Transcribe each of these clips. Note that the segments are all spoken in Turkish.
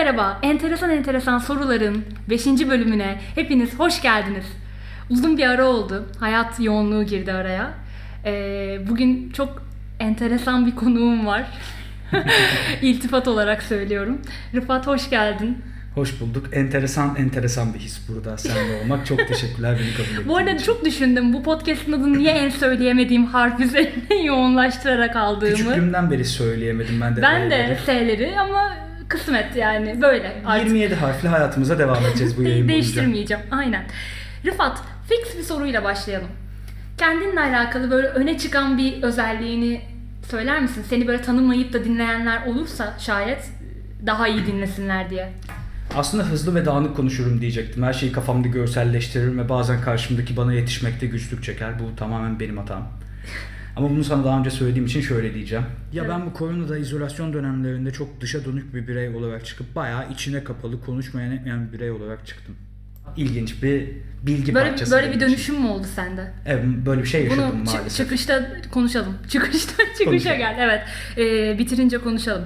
merhaba. Enteresan enteresan soruların 5. bölümüne hepiniz hoş geldiniz. Uzun bir ara oldu. Hayat yoğunluğu girdi araya. Ee, bugün çok enteresan bir konuğum var. İltifat olarak söylüyorum. Rıfat hoş geldin. Hoş bulduk. Enteresan enteresan bir his burada seninle olmak. Çok teşekkürler beni kabul ettiğin Bu arada için. çok düşündüm bu podcast'ın adını niye en söyleyemediğim harf üzerine yoğunlaştırarak aldığımı. Küçüklüğümden beri söyleyemedim ben de. Ben de. S'leri ama kısmet yani böyle. Artık 27 harfli hayatımıza devam edeceğiz bu yayın boyunca. Değiştirmeyeceğim. Aynen. Rıfat, fix bir soruyla başlayalım. Kendinle alakalı böyle öne çıkan bir özelliğini söyler misin? Seni böyle tanımayıp da dinleyenler olursa şayet daha iyi dinlesinler diye. Aslında hızlı ve dağınık konuşurum diyecektim. Her şeyi kafamda görselleştiririm ve bazen karşımdaki bana yetişmekte güçlük çeker. Bu tamamen benim hatam. Ama bunu sana daha önce söylediğim için şöyle diyeceğim. Ya Evet. ben bu koronada izolasyon dönemlerinde çok dışa dönük bir birey olarak çıkıp bayağı içine kapalı konuşmayan etmeyen bir birey olarak çıktım. İlginç bir bilgi Böyle parçası. böyle bir benim için. dönüşüm mü oldu sende? Evet böyle bir şey yaşadım Bunu maalesef. çıkışta konuşalım. Çıkışta çıkışa Konuşalım. gel. Evet. Ee, bitirince konuşalım.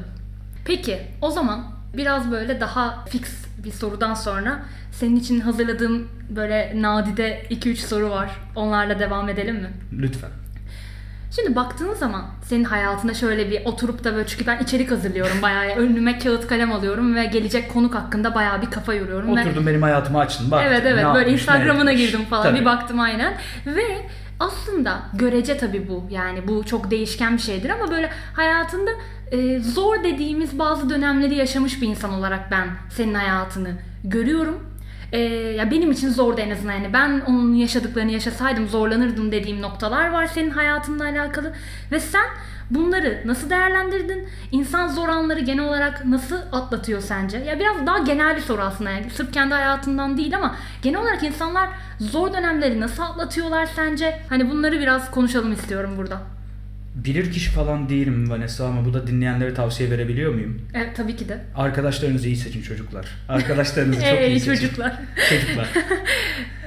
Peki o zaman biraz böyle daha fix bir sorudan sonra senin için hazırladığım böyle nadide 2-3 soru var. Onlarla devam edelim mi? Lütfen. Şimdi baktığın zaman senin hayatında şöyle bir oturup da böyle çünkü ben içerik hazırlıyorum bayağı önüme kağıt kalem alıyorum ve gelecek konuk hakkında bayağı bir kafa yoruyorum. ve- Oturdun benim hayatımı açtın. Bak, Evet evet böyle yapmış, Instagram'ına girdim falan Tabii. bir baktım aynen. Ve aslında görece tabii bu yani bu çok değişken bir şeydir ama böyle hayatında e, zor dediğimiz bazı dönemleri yaşamış bir insan olarak ben senin hayatını görüyorum. E, ya benim için zordu en azından yani ben onun yaşadıklarını yaşasaydım zorlanırdım dediğim noktalar var senin hayatınla alakalı ve sen bunları nasıl değerlendirdin? İnsan zor anları genel olarak nasıl atlatıyor sence? Ya biraz daha genel bir soru aslında yani sırf kendi hayatından değil ama genel olarak insanlar zor dönemleri nasıl atlatıyorlar sence? Hani bunları biraz konuşalım istiyorum burada. Bilir kişi falan değilim Vanessa ama bu da dinleyenlere tavsiye verebiliyor muyum? Evet tabii ki de. Arkadaşlarınızı iyi seçin çocuklar. Arkadaşlarınızı çok iyi seçin. çocuklar. Çocuklar.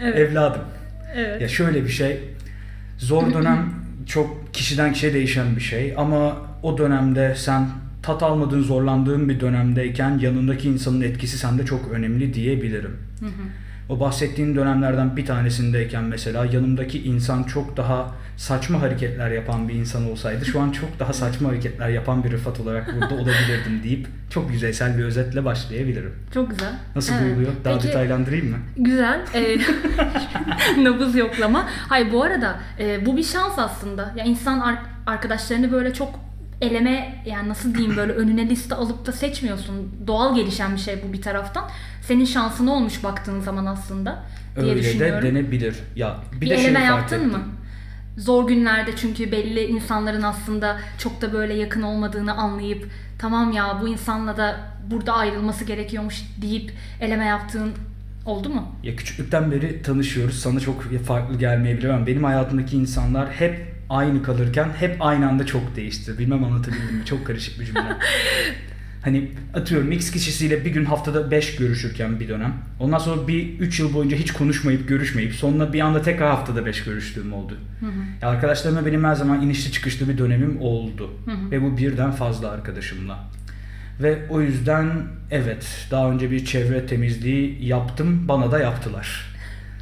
Evet. Evladım. Evet. Ya şöyle bir şey. Zor dönem çok kişiden kişiye değişen bir şey ama o dönemde sen tat almadığın, zorlandığın bir dönemdeyken yanındaki insanın etkisi sende çok önemli diyebilirim. Hı hı. O bahsettiğin dönemlerden bir tanesindeyken mesela yanımdaki insan çok daha saçma hareketler yapan bir insan olsaydı şu an çok daha saçma hareketler yapan bir Rıfat olarak burada olabilirdim deyip çok yüzeysel bir özetle başlayabilirim. Çok güzel. Nasıl Evet. duyuluyor? Daha Peki- detaylandırayım mı? Güzel. Ee, nabız yoklama. Hayır bu arada e, bu bir şans aslında. Ya insan ar- arkadaşlarını böyle çok eleme yani nasıl diyeyim böyle önüne liste alıp da seçmiyorsun. Doğal gelişen bir şey bu bir taraftan. Senin şansın olmuş baktığın zaman aslında diye Öyle de düşünüyorum. denebilir. Ya bir, bir de şey eleme fark yaptın ettim. mı? Zor günlerde çünkü belli insanların aslında çok da böyle yakın olmadığını anlayıp tamam ya bu insanla da burada ayrılması gerekiyormuş deyip eleme yaptığın oldu mu? Ya küçüklükten beri tanışıyoruz. Sana çok farklı gelmeyebilir ama benim hayatımdaki insanlar hep aynı kalırken hep aynı anda çok değişti. Bilmem anlatabildim mi? Çok karışık bir cümle. hani atıyorum X kişisiyle bir gün haftada 5 görüşürken bir dönem. Ondan sonra bir 3 yıl boyunca hiç konuşmayıp görüşmeyip sonra bir anda tekrar haftada 5 görüştüğüm oldu. Ya arkadaşlarımla benim her zaman inişli çıkışlı bir dönemim oldu. Ve bu birden fazla arkadaşımla. Ve o yüzden evet daha önce bir çevre temizliği yaptım. Bana da yaptılar.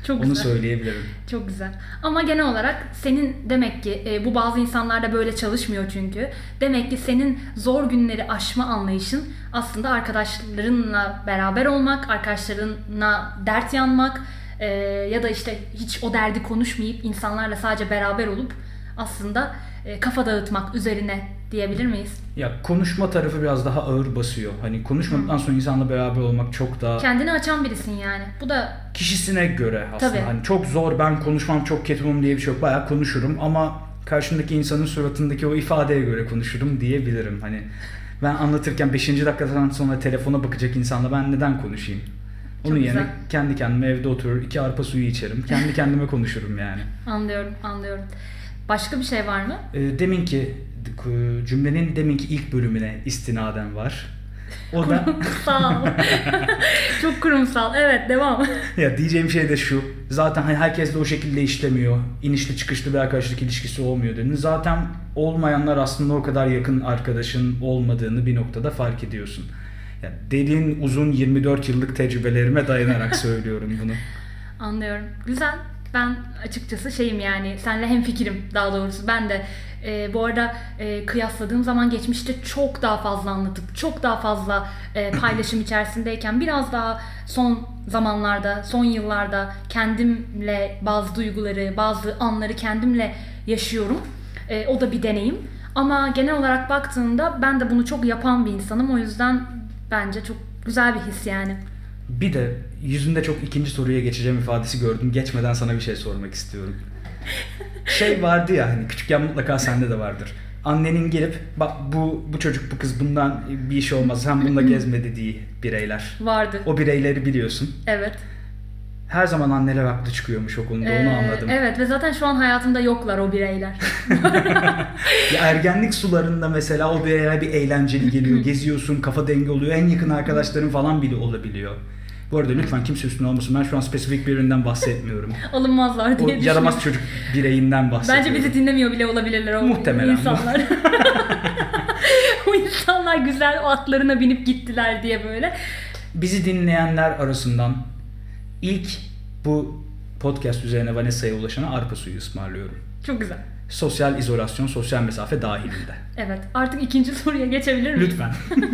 Çok Onu güzel. söyleyebilirim. Çok güzel. Ama genel olarak senin demek ki e, bu bazı insanlarda böyle çalışmıyor çünkü. Demek ki senin zor günleri aşma anlayışın aslında arkadaşlarınla beraber olmak, arkadaşlarına dert yanmak e, ya da işte hiç o derdi konuşmayıp insanlarla sadece beraber olup aslında e, kafa dağıtmak üzerine diyebilir miyiz? Ya konuşma tarafı biraz daha ağır basıyor. Hani konuşmadıktan sonra insanla beraber olmak çok daha Kendini açan birisin yani. Bu da kişisine göre aslında. Tabii. Hani çok zor ben konuşmam çok ketumum diye bir şey yok. Bayağı konuşurum ama karşımdaki insanın suratındaki o ifadeye göre konuşurum diyebilirim. Hani ben anlatırken 5. dakikadan sonra telefona bakacak insanla ben neden konuşayım? Onun yerine kendi kendime evde oturur, iki arpa suyu içerim. Kendi kendime konuşurum yani. anlıyorum, anlıyorum. Başka bir şey var mı? E, deminki cümlenin deminki ilk bölümüne istinaden var. O da Kurumsal. Çok kurumsal. Evet devam. ya diyeceğim şey de şu. Zaten hani herkes de o şekilde işlemiyor. İnişli çıkışlı bir arkadaşlık ilişkisi olmuyor dedin. Zaten olmayanlar aslında o kadar yakın arkadaşın olmadığını bir noktada fark ediyorsun. Yani derin uzun 24 yıllık tecrübelerime dayanarak söylüyorum bunu. Anlıyorum. Güzel. Ben açıkçası şeyim yani senle hem fikrim daha doğrusu. Ben de e, bu arada e, kıyasladığım zaman geçmişte çok daha fazla anlatıp çok daha fazla e, paylaşım içerisindeyken biraz daha son zamanlarda, son yıllarda kendimle bazı duyguları, bazı anları kendimle yaşıyorum. E, o da bir deneyim. Ama genel olarak baktığında ben de bunu çok yapan bir insanım. O yüzden bence çok güzel bir his yani. Bir de yüzünde çok ikinci soruya geçeceğim ifadesi gördüm. Geçmeden sana bir şey sormak istiyorum. Şey vardı ya hani küçükken mutlaka sende de vardır. Annenin gelip bak bu bu çocuk bu kız bundan bir iş olmaz sen bununla gezme dediği bireyler. Vardı. O bireyleri biliyorsun. Evet. Her zaman anneler haklı çıkıyormuş o konuda onu Ee, anladım. Evet ve zaten şu an hayatımda yoklar o bireyler. Ya ergenlik sularında mesela o bireyler bir eğlenceli geliyor. Geziyorsun, kafa dengi oluyor. En yakın arkadaşların falan bile olabiliyor. Bu arada lütfen kimse üstüne olmasın. Ben şu an spesifik birinden bahsetmiyorum. Alınmazlar O diye düşünüyorum. yaramaz çocuk bireyinden bahsediyorum. Bence bizi dinlemiyor bile olabilirler o Muhtemelen. insanlar. o insanlar güzel o atlarına binip gittiler diye böyle. Bizi dinleyenler arasından ilk bu podcast üzerine Vanessa'ya ulaşana arpa suyu ısmarlıyorum. Çok güzel. Sosyal izolasyon, sosyal mesafe dahilinde. Evet. Artık ikinci soruya geçebilir miyim? Lütfen.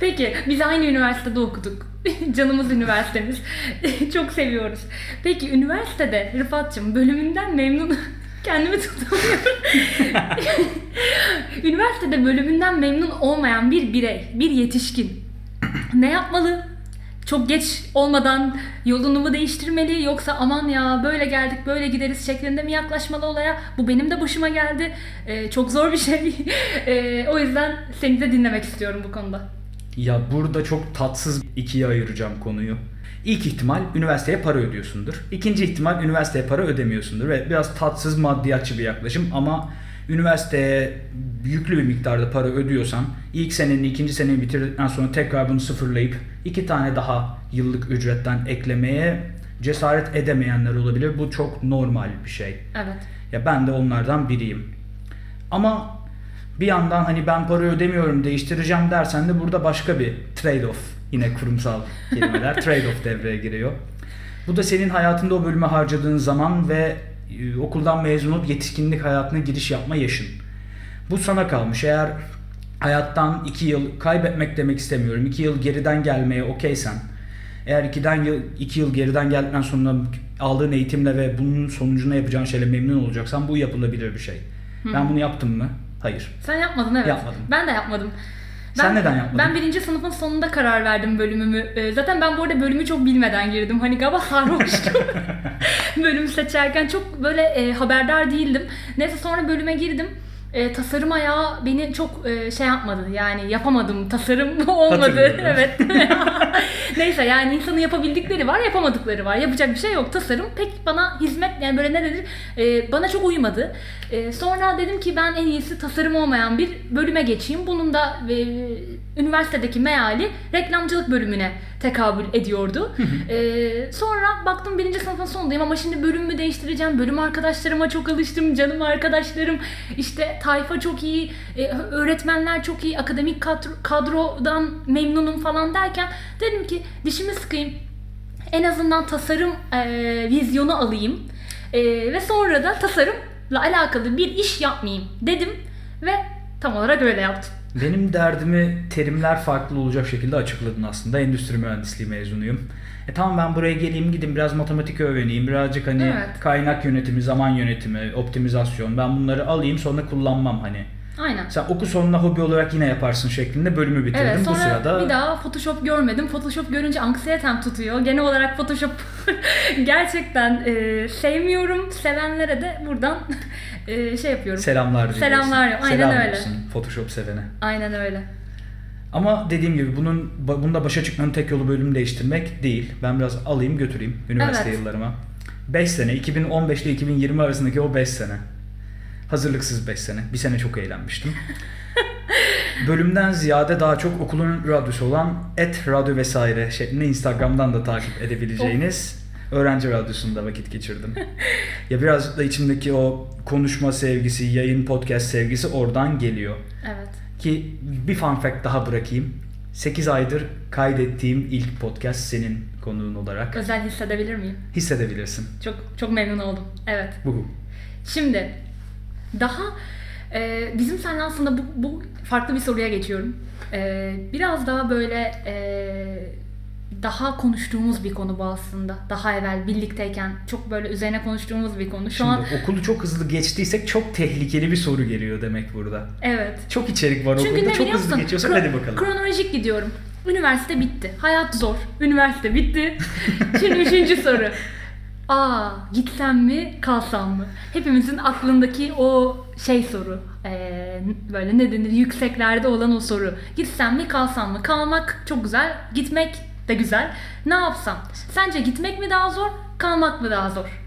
Peki biz aynı üniversitede okuduk. Canımız üniversitemiz. Çok seviyoruz. Peki üniversitede Rıfat'cığım bölümünden memnun kendimi tutamıyorum. üniversitede bölümünden memnun olmayan bir birey, bir yetişkin ne yapmalı? Çok geç olmadan yolunu mu değiştirmeli yoksa aman ya böyle geldik böyle gideriz şeklinde mi yaklaşmalı olaya? Bu benim de başıma geldi. Ee, çok zor bir şey. Ee, o yüzden seni de dinlemek istiyorum bu konuda. Ya burada çok tatsız ikiye ayıracağım konuyu. İlk ihtimal üniversiteye para ödüyorsundur. İkinci ihtimal üniversiteye para ödemiyorsundur ve biraz tatsız maddiyatçı bir yaklaşım ama üniversiteye yüklü bir miktarda para ödüyorsan ilk seneni ikinci seneni bitirdikten sonra tekrar bunu sıfırlayıp iki tane daha yıllık ücretten eklemeye cesaret edemeyenler olabilir. Bu çok normal bir şey. Evet. Ya ben de onlardan biriyim. Ama bir yandan hani ben para ödemiyorum değiştireceğim dersen de burada başka bir trade-off yine kurumsal kelimeler trade-off devreye giriyor. Bu da senin hayatında o bölüme harcadığın zaman ve okuldan mezun olup yetişkinlik hayatına giriş yapma yaşın. Bu sana kalmış. Eğer hayattan iki yıl kaybetmek demek istemiyorum. iki yıl geriden gelmeye okeysen eğer ikiden yıl, iki yıl geriden geldikten sonra aldığın eğitimle ve bunun sonucunda yapacağın şeyle memnun olacaksan bu yapılabilir bir şey. Ben bunu yaptım mı? Hayır. Sen yapmadın evet. Yapmadım. Ben de yapmadım. Sen neden yapmadın? Ben birinci sınıfın sonunda karar verdim bölümümü. Ee, Zaten ben bu arada bölümü çok bilmeden girdim. Hani galiba sarhoştum. Bölümü seçerken çok böyle e, haberdar değildim. Neyse sonra bölüme girdim. E, tasarım ayağı beni çok e, şey yapmadı. Yani yapamadım. Tasarım olmadı. Evet. Neyse yani insanın yapabildikleri var, yapamadıkları var. Yapacak bir şey yok. Tasarım pek bana hizmet yani böyle ne denir? E, bana çok uymadı. E, sonra dedim ki ben en iyisi tasarım olmayan bir bölüme geçeyim. Bunun da e, üniversitedeki meali reklamcılık bölümüne tekabül ediyordu. E, sonra baktım birinci sınıfın sonundayım ama şimdi bölümümü değiştireceğim. Bölüm arkadaşlarıma çok alıştım. Canım arkadaşlarım. işte tayfa çok iyi. e, öğretmenler çok iyi. Akademik kadro- kadrodan memnunum falan derken dedim ki dişimi sıkayım. En azından tasarım e, vizyonu alayım. E, ve sonra da tasarımla alakalı bir iş yapmayayım dedim. Ve tam olarak öyle yaptım. Benim derdimi terimler farklı olacak şekilde açıkladın aslında. Endüstri mühendisliği mezunuyum. E tamam ben buraya geleyim gidin biraz matematik öğreneyim. Birazcık hani Evet. kaynak yönetimi, zaman yönetimi, optimizasyon. Ben bunları alayım sonra kullanmam hani. Aynen. Sen oku sonuna hobi olarak yine yaparsın şeklinde bölümü bitirdim. Evet Bu sırada bir daha Photoshop görmedim. Photoshop görünce anksiyetem tutuyor. Genel olarak Photoshop gerçekten e, sevmiyorum. Sevenlere de buradan e, şey yapıyorum. selamlar diliyorsun. Selamlar, aynen Selam öyle. olsun Photoshop sevene. Aynen öyle. Ama dediğim gibi bunun bunda başa çıkmanın tek yolu bölüm değiştirmek değil. Ben biraz alayım götüreyim üniversite Evet. yıllarıma. 5 sene 2015 ile 2020 arasındaki o 5 sene. Hazırlıksız 5 sene. Bir sene çok eğlenmiştim. Bölümden ziyade daha çok okulun radyosu olan et radyo vesaire şeklinde Instagram'dan da takip edebileceğiniz öğrenci radyosunda vakit geçirdim. ya biraz da içimdeki o konuşma sevgisi, yayın podcast sevgisi oradan geliyor. Evet. Ki bir fun fact daha bırakayım. 8 aydır kaydettiğim ilk podcast senin konuğun olarak. Özel hissedebilir miyim? Hissedebilirsin. Çok çok memnun oldum. Evet. Buhu. Şimdi daha e, bizim seninle aslında bu, bu farklı bir soruya geçiyorum. E, biraz daha böyle e, daha konuştuğumuz bir konu bu aslında. Daha evvel birlikteyken çok böyle üzerine konuştuğumuz bir konu. Şu Şimdi an okulu çok hızlı geçtiysek çok tehlikeli bir soru geliyor demek burada. evet. Çok içerik var Çünkü okulda ne çok hızlı geçiyorsak hadi bakalım. Kronolojik gidiyorum. Üniversite bitti. Hayat zor. Üniversite bitti. Şimdi üçüncü soru. Aa gitsem mi kalsam mı? Hepimizin aklındaki o şey soru. Ee, böyle ne denir yükseklerde olan o soru. Gitsem mi kalsam mı? Kalmak çok güzel. Gitmek de güzel. Ne yapsam? Sence gitmek mi daha zor? Kalmak mı daha zor?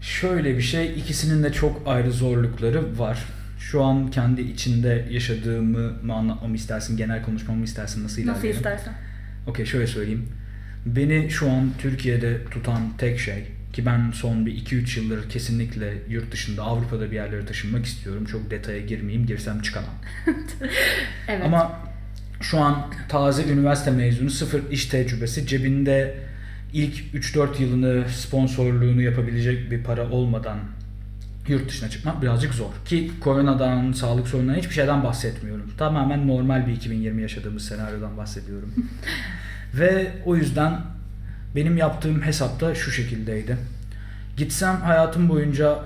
Şöyle bir şey ikisinin de çok ayrı zorlukları var. Şu an kendi içinde yaşadığımı mı anlatmamı istersin, genel konuşmamı istersin, nasıl Nasıl ilerleyelim? istersen. Okey şöyle söyleyeyim. Beni şu an Türkiye'de tutan tek şey ki ben son bir 2-3 yıldır kesinlikle yurt dışında Avrupa'da bir yerlere taşınmak istiyorum. Çok detaya girmeyeyim, girsem çıkamam. Evet. Ama şu an taze üniversite mezunu, sıfır iş tecrübesi, cebinde ilk 3-4 yılını sponsorluğunu yapabilecek bir para olmadan yurt dışına çıkmak birazcık zor. Ki koronadan, sağlık sorunlarından hiçbir şeyden bahsetmiyorum. Tamamen normal bir 2020 yaşadığımız senaryodan bahsediyorum. Ve o yüzden benim yaptığım hesap da şu şekildeydi. Gitsem hayatım boyunca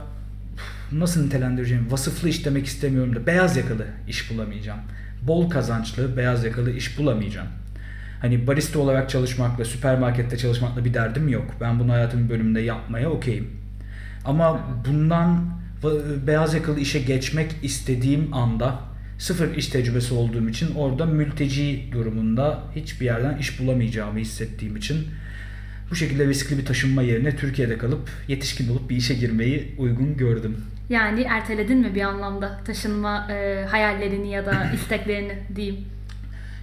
nasıl nitelendireceğim? Vasıflı iş demek istemiyorum da beyaz yakalı iş bulamayacağım. Bol kazançlı beyaz yakalı iş bulamayacağım. Hani barista olarak çalışmakla, süpermarkette çalışmakla bir derdim yok. Ben bunu hayatımın bölümünde yapmaya okeyim. Ama bundan beyaz yakalı işe geçmek istediğim anda sıfır iş tecrübesi olduğum için orada mülteci durumunda hiçbir yerden iş bulamayacağımı hissettiğim için bu şekilde riskli bir taşınma yerine Türkiye'de kalıp yetişkin olup bir işe girmeyi uygun gördüm. Yani erteledin mi bir anlamda taşınma e, hayallerini ya da isteklerini diyeyim.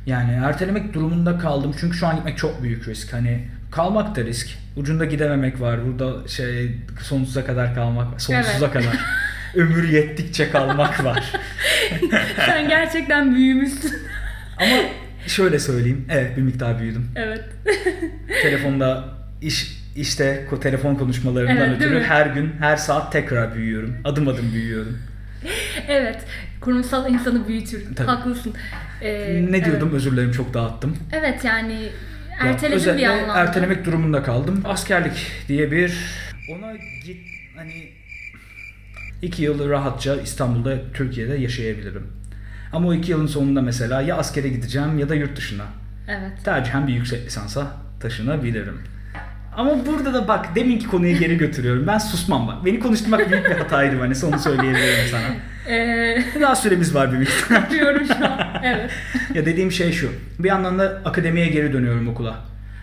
Yani ertelemek durumunda kaldım çünkü şu an gitmek çok büyük risk. Hani kalmak da risk. Ucunda gidememek var. Burada şey sonsuza kadar kalmak, sonsuza Evet. kadar ömür yettikçe kalmak var. Sen gerçekten büyümüşsün. Ama şöyle söyleyeyim. Evet bir miktar büyüdüm. evet. Telefonda iş işte telefon konuşmalarından Evet, ötürü her gün her saat tekrar büyüyorum. Adım adım büyüyorum. Evet. Kurumsal insanı büyütür. Tabii. Haklısın. Ee, ne diyordum Evet, özür dilerim çok dağıttım. Evet, yani Ya, erteledin bir anlamda. ertelemek durumunda kaldım. Askerlik diye bir ona git hani iki yıl rahatça İstanbul'da Türkiye'de yaşayabilirim. Ama o iki yılın sonunda mesela ya askere gideceğim ya da yurt dışına. Evet. Tercihen bir yüksek lisansa taşınabilirim. Ama burada da bak deminki konuyu geri götürüyorum. Ben susmam bak. Beni konuşturmak büyük bir hataydı hani onu söyleyebilirim sana. Ee, Daha süremiz var bir miktar. yapıyorum şu an. Evet. Ya dediğim şey şu. Bir yandan da akademiye geri dönüyorum okula.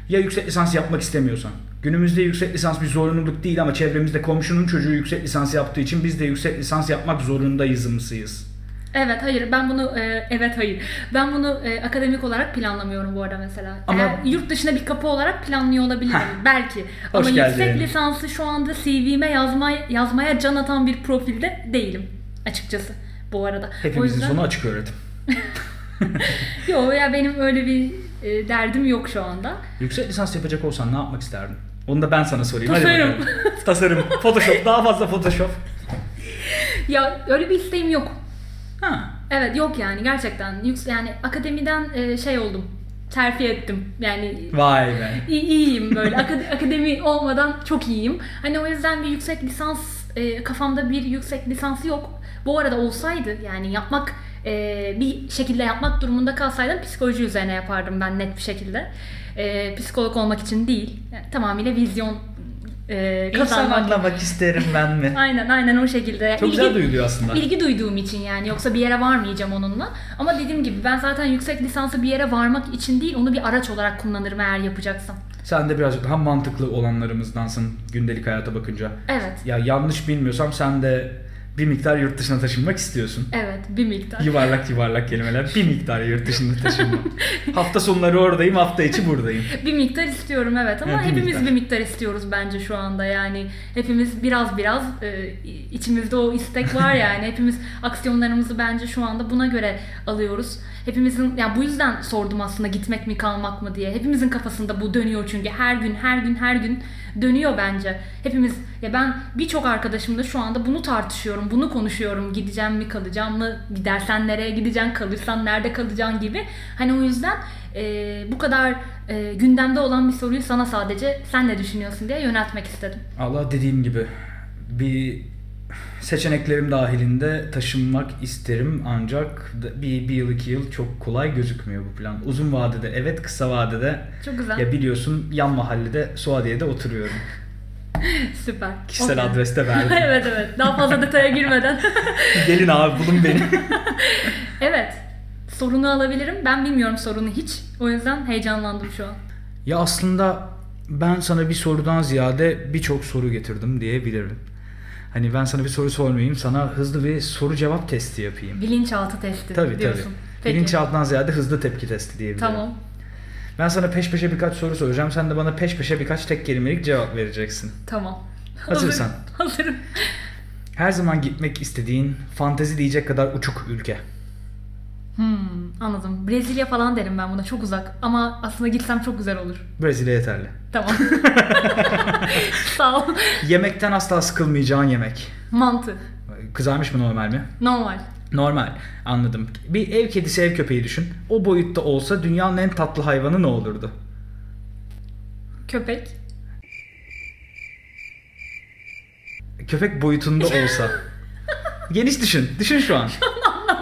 Ya yüksek lisans yapmak istemiyorsan. Günümüzde yüksek lisans bir zorunluluk değil ama çevremizde komşunun çocuğu yüksek lisans yaptığı için biz de yüksek lisans yapmak zorundayız mısıyız? Evet hayır ben bunu e, evet hayır. Ben bunu e, akademik olarak planlamıyorum bu arada mesela. Ama- Eğer yurt dışına bir kapı olarak planlıyor olabilirim Heh. belki. Ama geldin. yüksek lisansı şu anda CV'me yazmaya, yazmaya can atan bir profilde değilim açıkçası bu arada. o Hepimizin yüzden sonu açık öğretim. yok ya benim öyle bir e, derdim yok şu anda. Yüksek lisans yapacak olsan ne yapmak isterdin? Onu da ben sana sorayım. Hadi Tasarım. bakalım. Tasarım. Photoshop. Daha fazla Photoshop. Ya öyle bir isteğim yok. Ha. Evet yok yani gerçekten yani akademiden e, şey oldum. Terfi ettim. Yani Vay be. İyi, iyiyim böyle Akad- akademi olmadan çok iyiyim. Hani o yüzden bir yüksek lisans e, kafamda bir yüksek lisans yok. Bu arada olsaydı yani yapmak e, bir şekilde yapmak durumunda kalsaydım psikoloji üzerine yapardım ben net bir şekilde. E, psikolog olmak için değil. Yani tamamıyla vizyon e, İnsan kazanmak. anlamak isterim ben mi? Aynen aynen o şekilde. Çok İlgi- güzel duyuluyor aslında. İlgi duyduğum için yani yoksa bir yere varmayacağım onunla. Ama dediğim gibi ben zaten yüksek lisansı bir yere varmak için değil onu bir araç olarak kullanırım eğer yapacaksam. Sen de birazcık daha mantıklı olanlarımızdansın gündelik hayata bakınca. Evet. Ya yanlış bilmiyorsam sen de bir miktar yurt dışına taşınmak istiyorsun. Evet bir miktar. Yuvarlak yuvarlak kelimeler. Bir miktar yurt dışına taşınmak. hafta sonları oradayım, hafta içi buradayım. Bir miktar istiyorum evet ama Evet, bir hepimiz miktar. bir miktar istiyoruz bence şu anda yani hepimiz biraz biraz e, içimizde o istek var yani hepimiz aksiyonlarımızı bence şu anda buna göre alıyoruz. Hepimizin ya bu yüzden sordum aslında gitmek mi kalmak mı diye. Hepimizin kafasında bu dönüyor çünkü her gün her gün her gün dönüyor bence. Hepimiz ya ben birçok arkadaşımla şu anda bunu tartışıyorum, bunu konuşuyorum. Gideceğim mi, kalacağım mı? Gidersen nereye gideceksin, kalırsan nerede kalacaksın gibi. Hani o yüzden e, bu kadar e, gündemde olan bir soruyu sana sadece sen ne düşünüyorsun diye yöneltmek istedim. Allah dediğim gibi bir seçeneklerim dahilinde taşınmak isterim ancak bir, bir yıl iki yıl çok kolay gözükmüyor bu plan. Uzun vadede evet kısa vadede Çok güzel. ya biliyorsun yan mahallede Suadiye'de oturuyorum. Süper. Kişisel Okey. adreste verdim. evet evet. Daha fazla detaya girmeden. Gelin abi bulun beni. evet. Sorunu alabilirim. Ben bilmiyorum sorunu hiç. O yüzden heyecanlandım şu an. ya aslında ben sana bir sorudan ziyade birçok soru getirdim diyebilirim. Hani ben sana bir soru sormayayım, sana hızlı bir soru cevap testi yapayım. Bilinçaltı testi Tabii diyorsun. tabii. Peki. Bilinçaltından ziyade hızlı tepki testi diyebilirim. Tamam. Ben sana peş peşe birkaç soru soracağım. Sen de bana peş peşe birkaç tek kelimelik cevap vereceksin. Tamam. Hazırsan. Hazırım. Hazırım. Her zaman gitmek istediğin fantezi diyecek kadar uçuk ülke. Hmm, anladım. Brezilya falan derim ben buna. Çok uzak. Ama aslında gitsem çok güzel olur. Brezilya yeterli. Tamam. Sağ ol. Yemekten asla sıkılmayacağın yemek. Mantı. Kızarmış mı normal mi? Normal. Normal. Anladım. Bir ev kedisi ev köpeği düşün. O boyutta olsa dünyanın en tatlı hayvanı ne olurdu? Köpek. Köpek boyutunda olsa. Geniş düşün. Düşün şu an.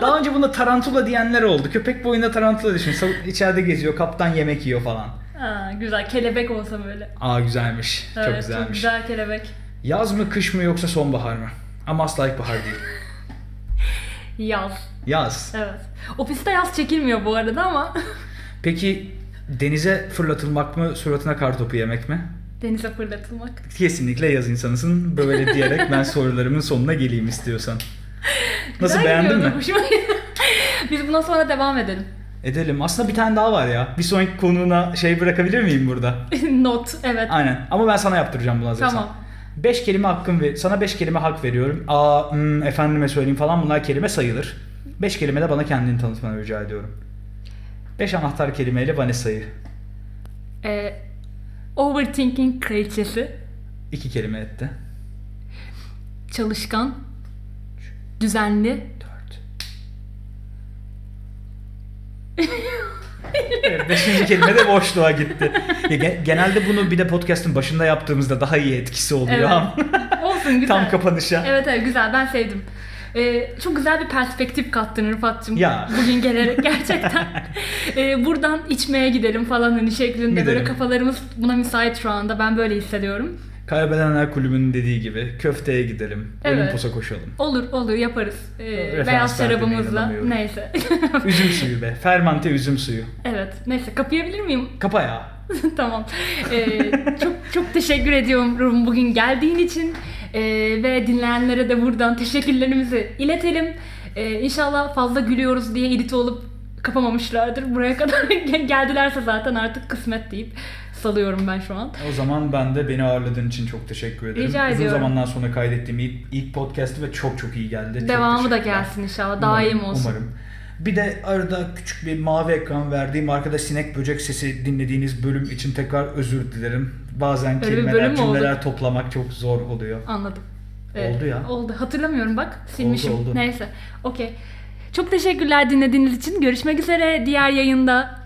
Daha önce buna tarantula diyenler oldu. Köpek boyunda tarantula. Sav- İçeride geziyor. Kaptan yemek yiyor falan. Ha, güzel. Kelebek olsa böyle. Aa güzelmiş. Evet, çok güzelmiş. güzel kelebek. Yaz mı kış mı yoksa sonbahar mı? Ama asla ilkbahar değil. Yaz. Yaz. Evet. Ofiste yaz çekilmiyor bu arada ama Peki denize fırlatılmak mı suratına kartopu yemek mi? denize fırlatılmak. Kesinlikle yaz insanısın. Böyle diyerek ben sorularımın sonuna geleyim istiyorsan. Nasıl Güzel beğendin gidiyordu, mi? hoşuma gitti. Biz bundan sonra devam edelim. Edelim. Aslında bir tane daha var ya. Bir sonraki konuğuna şey bırakabilir miyim burada? Not. Evet. Aynen. Ama ben sana yaptıracağım bunu hazırsan. Tamam. 5 kelime hakkım ver. Sana 5 kelime hak veriyorum. Aa, hmm, efendime söyleyeyim falan bunlar kelime sayılır. 5 kelime de bana kendini tanıtmanı rica ediyorum. 5 anahtar kelimeyle Vanessa'yı. Ee, overthinking kraliçesi. 2 kelime etti. Çalışkan. Düzenli. 4. evet, beşinci kelime de boşluğa gitti. Ya, ge- genelde bunu bir de podcast'ın başında yaptığımızda daha iyi etkisi oluyor Evet. Olsun güzel. tam kapanışa. Evet evet güzel ben sevdim. Ee, çok güzel bir perspektif kattın Rıfat'cığım. Ya. Bugün gelerek gerçekten. Ee, buradan içmeye gidelim falan hani şeklinde böyle Gidelim. kafalarımız buna müsait şu anda. Ben böyle hissediyorum. Kaybedenler Kulübü'nün dediği gibi köfteye gidelim, Evet. Olimpos'a koşalım. Olur olur yaparız. Ee, beyaz şarabımızla. Neyse. Üzüm suyu be, fermante üzüm suyu. evet neyse kapayabilir miyim? Kapa ya. tamam. Ee, çok çok teşekkür ediyorum bugün geldiğin için Ee, ve dinleyenlere de buradan teşekkürlerimizi iletelim. Ee, inşallah fazla gülüyoruz diye edit olup kapamamışlardır. Buraya kadar geldilerse zaten artık kısmet deyip salıyorum ben şu an. O zaman ben de beni ağırladığın için çok teşekkür ederim. Rica Uzun ediyorum. zamandan sonra kaydettiğim ilk, ilk podcast'ı ve çok çok iyi geldi. Devamı da gelsin inşallah. Daim olsun. Umarım. Bir de arada küçük bir mavi ekran verdiğim arkada sinek böcek sesi dinlediğiniz bölüm için tekrar özür dilerim. Bazen Öyle kelimeler, mü oldu? cümleler toplamak çok zor oluyor. Anladım. Oldu ya. Oldu. Hatırlamıyorum bak. Silmişim. oldu. Neyse. Okey. Çok teşekkürler dinlediğiniz için. Görüşmek üzere diğer yayında.